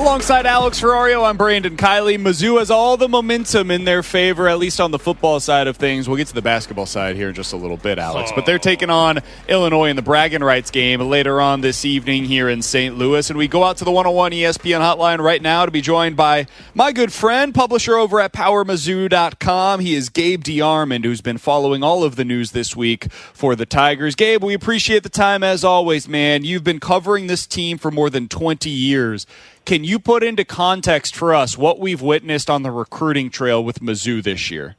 Alongside Alex Ferrario, I'm Brandon Kiley. Mizzou has all the momentum in their favor, at least on the football side of things. We'll get to the basketball side here in just a little bit, Alex. But they're taking on Illinois in the bragging rights game later on this evening here in St. Louis. And we go out to the 101 ESPN hotline right now to be joined by my good friend, publisher over at PowerMizzou.com. He is Gabe DeArmond, who's been following all of the news this week for the Tigers. Gabe, we appreciate the time as always, man. You've been covering this team for more than 20 years. Can you put into context for us what we've witnessed on the recruiting trail with Mizzou this year?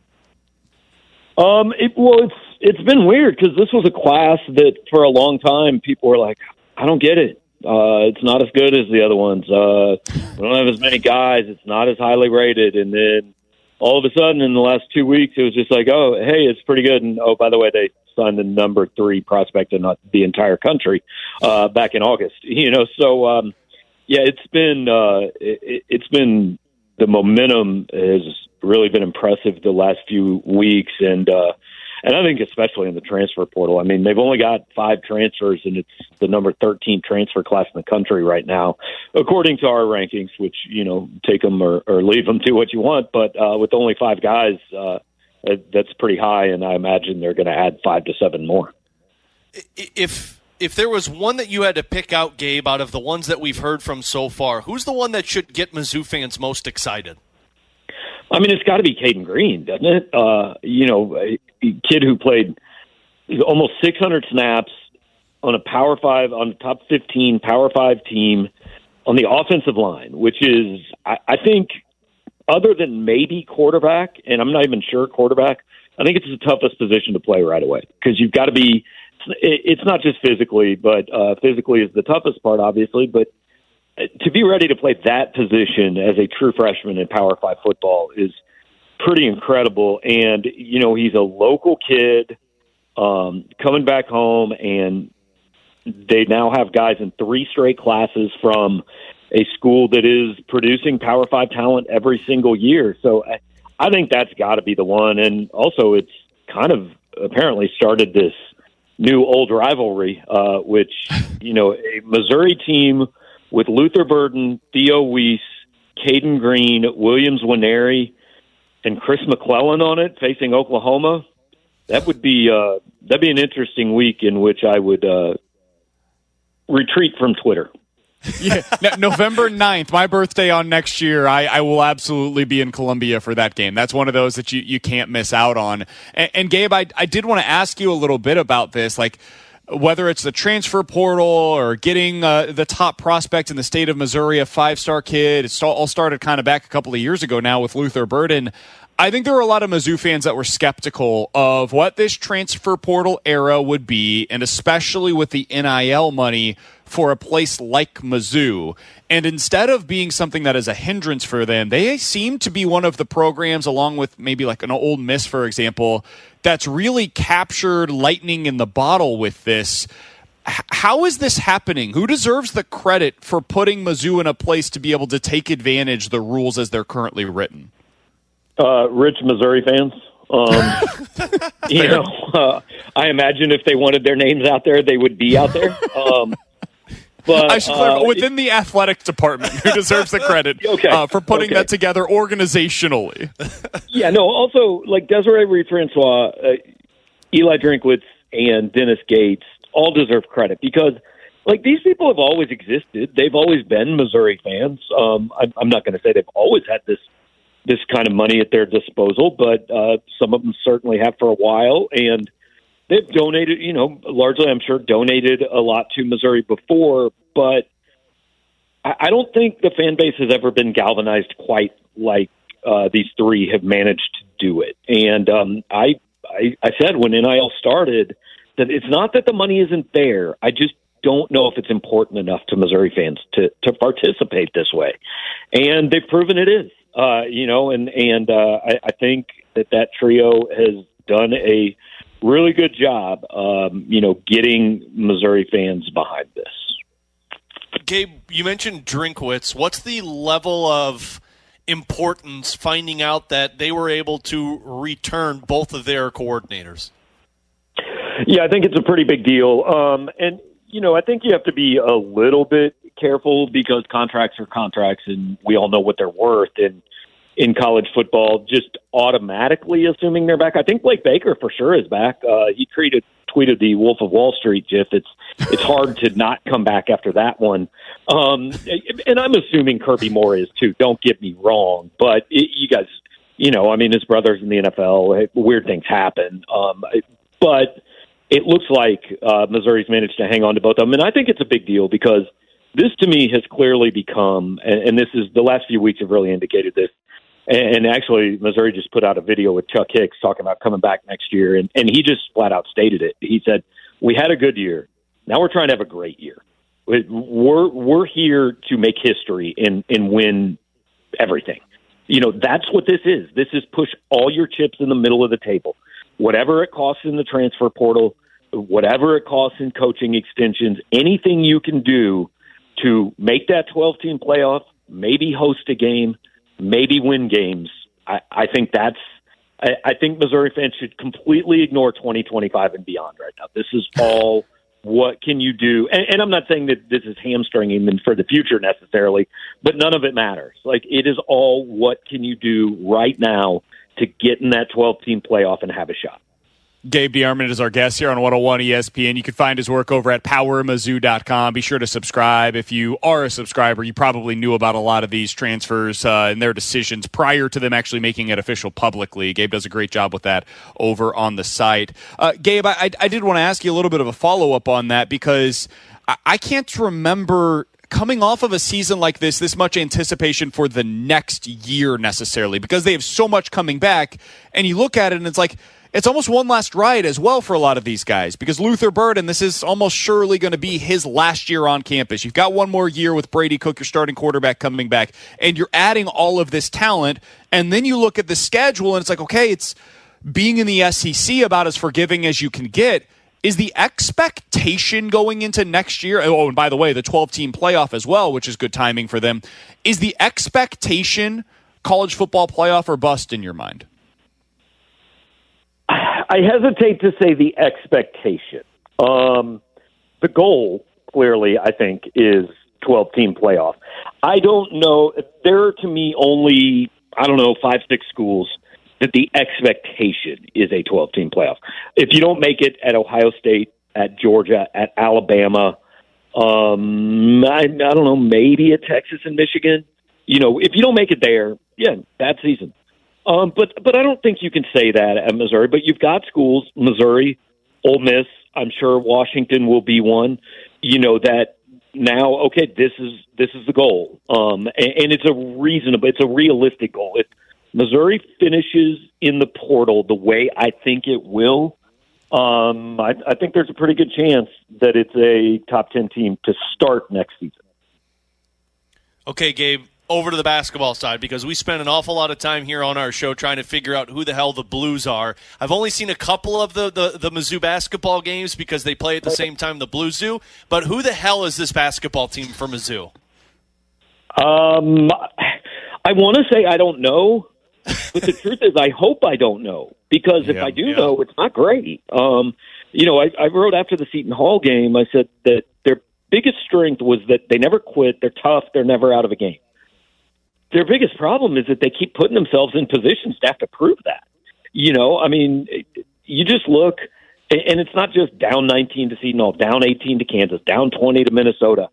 Um, it, well, it's it's been weird because this was a class that for a long time people were like, I don't get it. Uh, it's not as good as the other ones. Uh, we don't have as many guys. It's not as highly rated. And then all of a sudden, in the last two weeks, it was just like, oh, hey, it's pretty good. And oh, by the way, they signed the number three prospect in the entire country uh, back in August. You know, so um, yeah, it's been uh, it, it's been the momentum has really been impressive the last few weeks, and uh, and I think especially in the transfer portal. I mean, they've only got five transfers, and it's the number thirteen transfer class in the country right now, according to our rankings. Which you know, take them or, or leave them do what you want. But uh, with only five guys, uh, that's pretty high, and I imagine they're going to add five to seven more. If if there was one that you had to pick out, Gabe, out of the ones that we've heard from so far, who's the one that should get Mizzou fans most excited? I mean, it's got to be Cayden Green, doesn't it? Uh, you know, a kid who played almost 600 snaps on a Power Five, on the top 15 Power Five team on the offensive line, which is, I, I think, other than maybe quarterback, and I'm not even sure quarterback, I think it's the toughest position to play right away because you've got to be it's not just physically, but uh, physically is the toughest part, obviously. But to be ready to play that position as a true freshman in Power Five football is pretty incredible. And you know, he's a local kid um, coming back home, and they now have guys in three straight classes from a school that is producing Power Five talent every single year. So I, I think that's got to be the one. And also, it's kind of apparently started this new old rivalry, uh, which you know a Missouri team with Luther Burden, Theo Wease, Cayden Green, Williams Nwaneri, and Chris McClellan on it facing Oklahoma. That would be uh, that'd be an interesting week in which I would uh, retreat from Twitter yeah, November 9th, my birthday on next year, I, I, will absolutely be in Columbia for that game. That's one of those that you, you can't miss out on. And, and Gabe, I, I did want to ask you a little bit about this. Like, whether it's the transfer portal or getting uh, the top prospect in the state of Missouri, a five star kid, it all started kind of back a couple of years ago now with Luther Burden. I think there were a lot of Mizzou fans that were skeptical of what this transfer portal era would be, and especially with the NIL money for a place like Mizzou. And instead of being something that is a hindrance for them, they seem to be one of the programs, along with maybe like an Ole Miss, for example, that's really captured lightning in the bottle with this. How is this happening? Who deserves the credit for putting Mizzou in a place to be able to take advantage the rules as they're currently written? Uh, rich Missouri fans. Um, you know, uh, I imagine if they wanted their names out there, they would be out there. Um, but I should clarify uh, within the athletic department, who deserves the credit okay. uh, for putting okay. that together organizationally. yeah, no. Also, like Desiree Reed-Francois, uh, Eli Drinkwitz, and Dennis Gates all deserve credit because, like, these people have always existed. They've always been Missouri fans. Um, I'm, I'm not going to say they've always had this this kind of money at their disposal, but uh, some of them certainly have for a while, and they've donated. You know, largely, I'm sure, donated a lot to Missouri before, but I, don't think the fan base has ever been galvanized quite like uh, these three have managed to do it. And um, I, I, I said when NIL started that it's not that the money isn't there. I just don't know if it's important enough to Missouri fans to to participate this way, and they've proven it is. Uh, you know, and and uh, I, I think that that trio has done a really good job. Um, you know, getting Missouri fans behind this. Gabe, you mentioned Drinkwitz. What's the level of importance finding out that they were able to return both of their coordinators? Yeah, I think it's a pretty big deal. Um, and, you know, I think you have to be a little bit careful because contracts are contracts and we all know what they're worth. And in college football, just automatically assuming they're back. I think Blake Baker for sure is back. Uh, he tweeted tweeted the Wolf of Wall Street gif. It's it's hard to not come back after that one. Um, and I'm assuming Kirby Moore is too. Don't get me wrong, but it, you guys, you know, I mean, his brother's in the NFL. Weird things happen, um, but it looks like uh, Missouri's managed to hang on to both of them, and I think it's a big deal because this to me has clearly become, and, and this is the last few weeks have really indicated this. And actually, Missouri just put out a video with Chuck Hicks talking about coming back next year, and, and he just flat out stated it. He said, "We had a good year. Now we're trying to have a great year. We're we're here to make history and and win everything. You know that's what this is. This is push all your chips in the middle of the table, whatever it costs in the transfer portal, whatever it costs in coaching extensions, anything you can do to make that 12 team playoff, maybe host a game." maybe win games. I, I think that's. I, I think Missouri fans should completely ignore 2025 and beyond right now. This is all. what can you do? And, and I'm not saying that this is hamstringing them for the future necessarily, but none of it matters. Like it is all what can you do right now to get in that 12 team playoff and have a shot. Gabe DeArmond is our guest here on 101 ESPN. You can find his work over at powermizzou.com. Be sure to subscribe. If you are a subscriber, you probably knew about a lot of these transfers uh, and their decisions prior to them actually making it official publicly. Gabe does a great job with that over on the site. Uh, Gabe, I, I, did want to ask you a little bit of a follow up on that because I, I can't remember coming off of a season like this, this much anticipation for the next year necessarily because they have so much coming back. And you look at it and it's like, it's almost one last ride as well for a lot of these guys because Luther Burden, this is almost surely going to be his last year on campus. You've got one more year with Brady Cook, your starting quarterback, coming back, and you're adding all of this talent. And then you look at the schedule and it's like, okay, it's being in the SEC about as forgiving as you can get. Is the expectation going into next year? Oh, and by the way, the 12 team playoff as well, which is good timing for them. Is the expectation college football playoff or bust in your mind? I hesitate to say the expectation. Um, the goal, clearly, I think, is 12 team playoff. I don't know. There are to me only, I don't know, five, six schools that the expectation is a 12 team playoff. If you don't make it at Ohio State, at Georgia, at Alabama, um, I, I don't know, maybe at Texas and Michigan. You know, if you don't make it there, yeah, bad season. Um, but but I don't think you can say that at Missouri. But you've got schools, Missouri, Ole Miss. I'm sure Washington will be one. You know that now. Okay, this is this is the goal, um, and, and it's a reasonable, it's a realistic goal. If Missouri finishes in the portal the way I think it will, um, I, I think there's a pretty good chance that it's a top ten team to start next season. Okay, Gabe over to the basketball side because we spent an awful lot of time here on our show trying to figure out who the hell the Blues are. I've only seen a couple of the, the, the Mizzou basketball games because they play at the same time the Blues do. But who the hell is this basketball team for Mizzou? Um, I want to say I don't know, but the truth is I hope I don't know because if Yeah, I do yeah. know, it's not great. Um, you know, I, I wrote after the Seton Hall game. I said that their biggest strength was that they never quit. They're tough. They're never out of a game. Their biggest problem is that they keep putting themselves in positions to have to prove that. You know, I mean, you just look, and it's not just down 19 to Seton Hall, down 18 to Kansas, down 20 to Minnesota.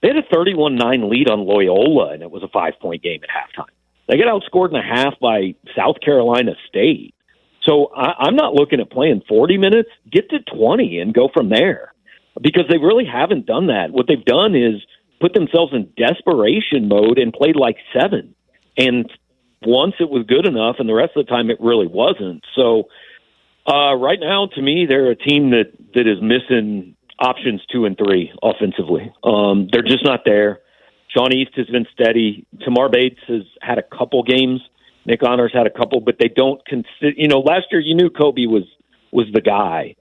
They had a 31 9 lead on Loyola, and it was a five point game at halftime. They get outscored in a half by South Carolina State. So I, I'm not looking at playing 40 minutes. Get to 20 and go from there because they really haven't done that. What they've done is put themselves in desperation mode and played like seven. And once it was good enough, and the rest of the time it really wasn't. So uh, right now, to me, they're a team that that is missing options two and three offensively. Um, they're just not there. Sean East has been steady. Tamar Bates has had a couple games. Nick Honor's had a couple, but they don't consider. You know, last year you knew Kobe was was the guy,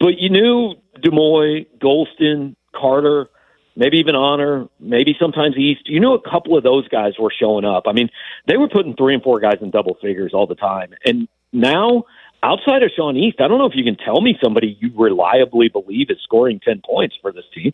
but you knew D'Moi, Gholston, Carter, maybe even Honor, maybe sometimes East. You knew a couple of those guys were showing up. I mean, they were putting three and four guys in double figures all the time, and now outside of Sean East, I don't know if you can tell me somebody you reliably believe is scoring 10 points for this team.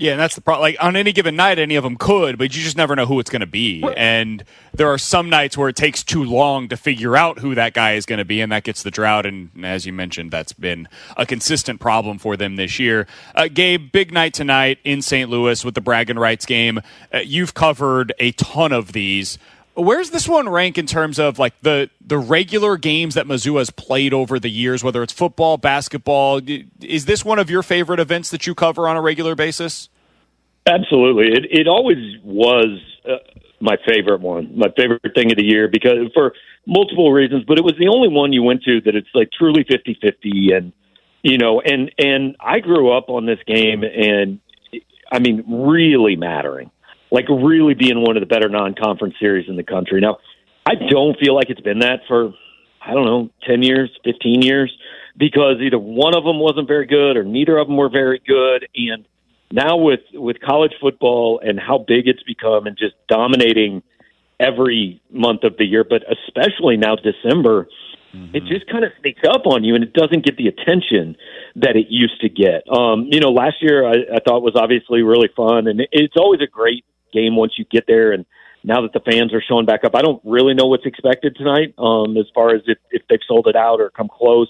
Yeah, and that's the problem. Like on any given night, any of them could, but you just never know who it's going to be. And there are some nights where it takes too long to figure out who that guy is going to be, and that gets the drought. And as you mentioned, that's been a consistent problem for them this year. Uh, Gabe, big night tonight in St. Louis with the bragging rights game. Uh, you've covered a ton of these. Where's this one rank in terms of like the the regular games that Mizzou has played over the years, whether it's football, basketball? Is this one of your favorite events that you cover on a regular basis? Absolutely, it it always was uh, my favorite one, my favorite thing of the year because for multiple reasons. But it was the only one you went to that it's like truly 50-50 and you know, and and I grew up on this game, and I mean, really mattering like really being one of the better non-conference series in the country. Now, I don't feel like it's been that for I don't know, 10 years, 15 years because either one of them wasn't very good or neither of them were very good and now with with college football and how big it's become and just dominating every month of the year, but especially now December, mm-hmm. it just kind of sneaks up on you and it doesn't get the attention that it used to get. Um, you know, last year I, I thought was obviously really fun and it's always a great game once you get there. And now that the fans are showing back up, I don't really know what's expected tonight um, as far as if, if they've sold it out or come close.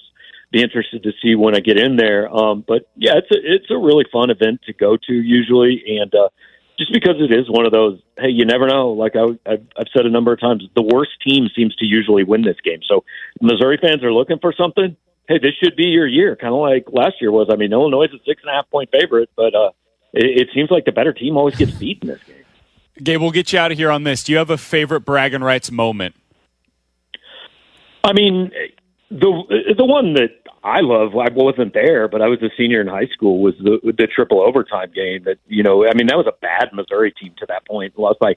Be interested to see when I get in there. Um, but yeah, it's a it's a really fun event to go to usually, and uh, just because it is one of those, hey, you never know. Like I, I've, I've said a number of times, the worst team seems to usually win this game. So Missouri fans are looking for something. Hey, this should be your year, kind of like last year was. I mean, Illinois is a six and a half point favorite, but uh, it, it seems like the better team always gets beat in this game. Gabe, we'll get you out of here on this. Do you have a favorite bragging rights moment? I mean, the the one that I love, I wasn't there, but I was a senior in high school. Was the the triple overtime game that you know? I mean, that was a bad Missouri team to that point. Lost by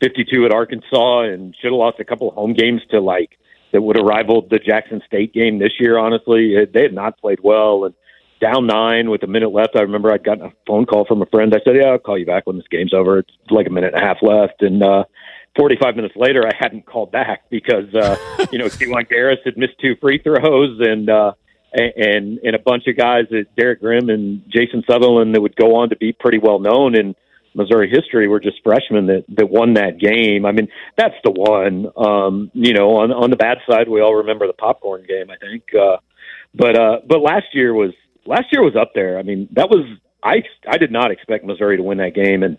fifty two at Arkansas, and should have lost a couple of home games to like that would have rivaled the Jackson State game this year. Honestly, they had not played well, and down nine with a minute left. I remember I'd gotten a phone call from a friend. I said, "Yeah, I'll call you back when this game's over." It's like a minute and a half left, and uh, 45 minutes later, I hadn't called back because uh, you know Kiwane Garris had missed two free throws, and uh, and and a bunch of guys, that Derek Grimm and Jason Sutherland, that would go on to be pretty well known in Missouri history, were just freshmen that that won that game. I mean, that's the one. Um, you know, on on the bad side, we all remember the popcorn game. I think. Uh, but uh, but last year was last year was up there. I mean, that was I I did not expect Missouri to win that game, and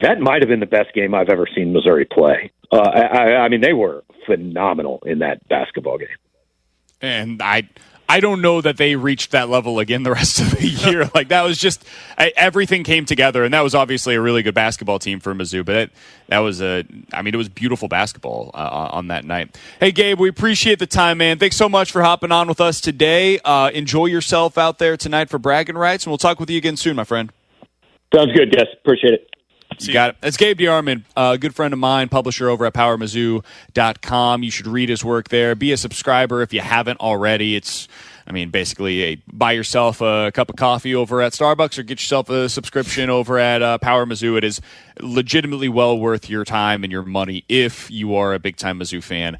that might have been the best game I've ever seen Missouri play. Uh, I, I mean, they were phenomenal in that basketball game. And I I don't know that they reached that level again the rest of the year. like that was just I, everything came together, and that was obviously a really good basketball team for Mizzou. But it, that was a, I mean, it was beautiful basketball uh, on that night. Hey, Gabe, we appreciate the time, man. Thanks so much for hopping on with us today. Uh, enjoy yourself out there tonight for bragging rights, and we'll talk with you again soon, my friend. Sounds good, Yes, Appreciate it. You got it. It's Gabe DeArmond, a good friend of mine, publisher over at PowerMizzou.com. You should read his work there. Be a subscriber if you haven't already. It's, I mean, basically, a, buy yourself a cup of coffee over at Starbucks or get yourself a subscription over at uh, Power Mizzou. It is legitimately well worth your time and your money if you are a big time Mizzou fan.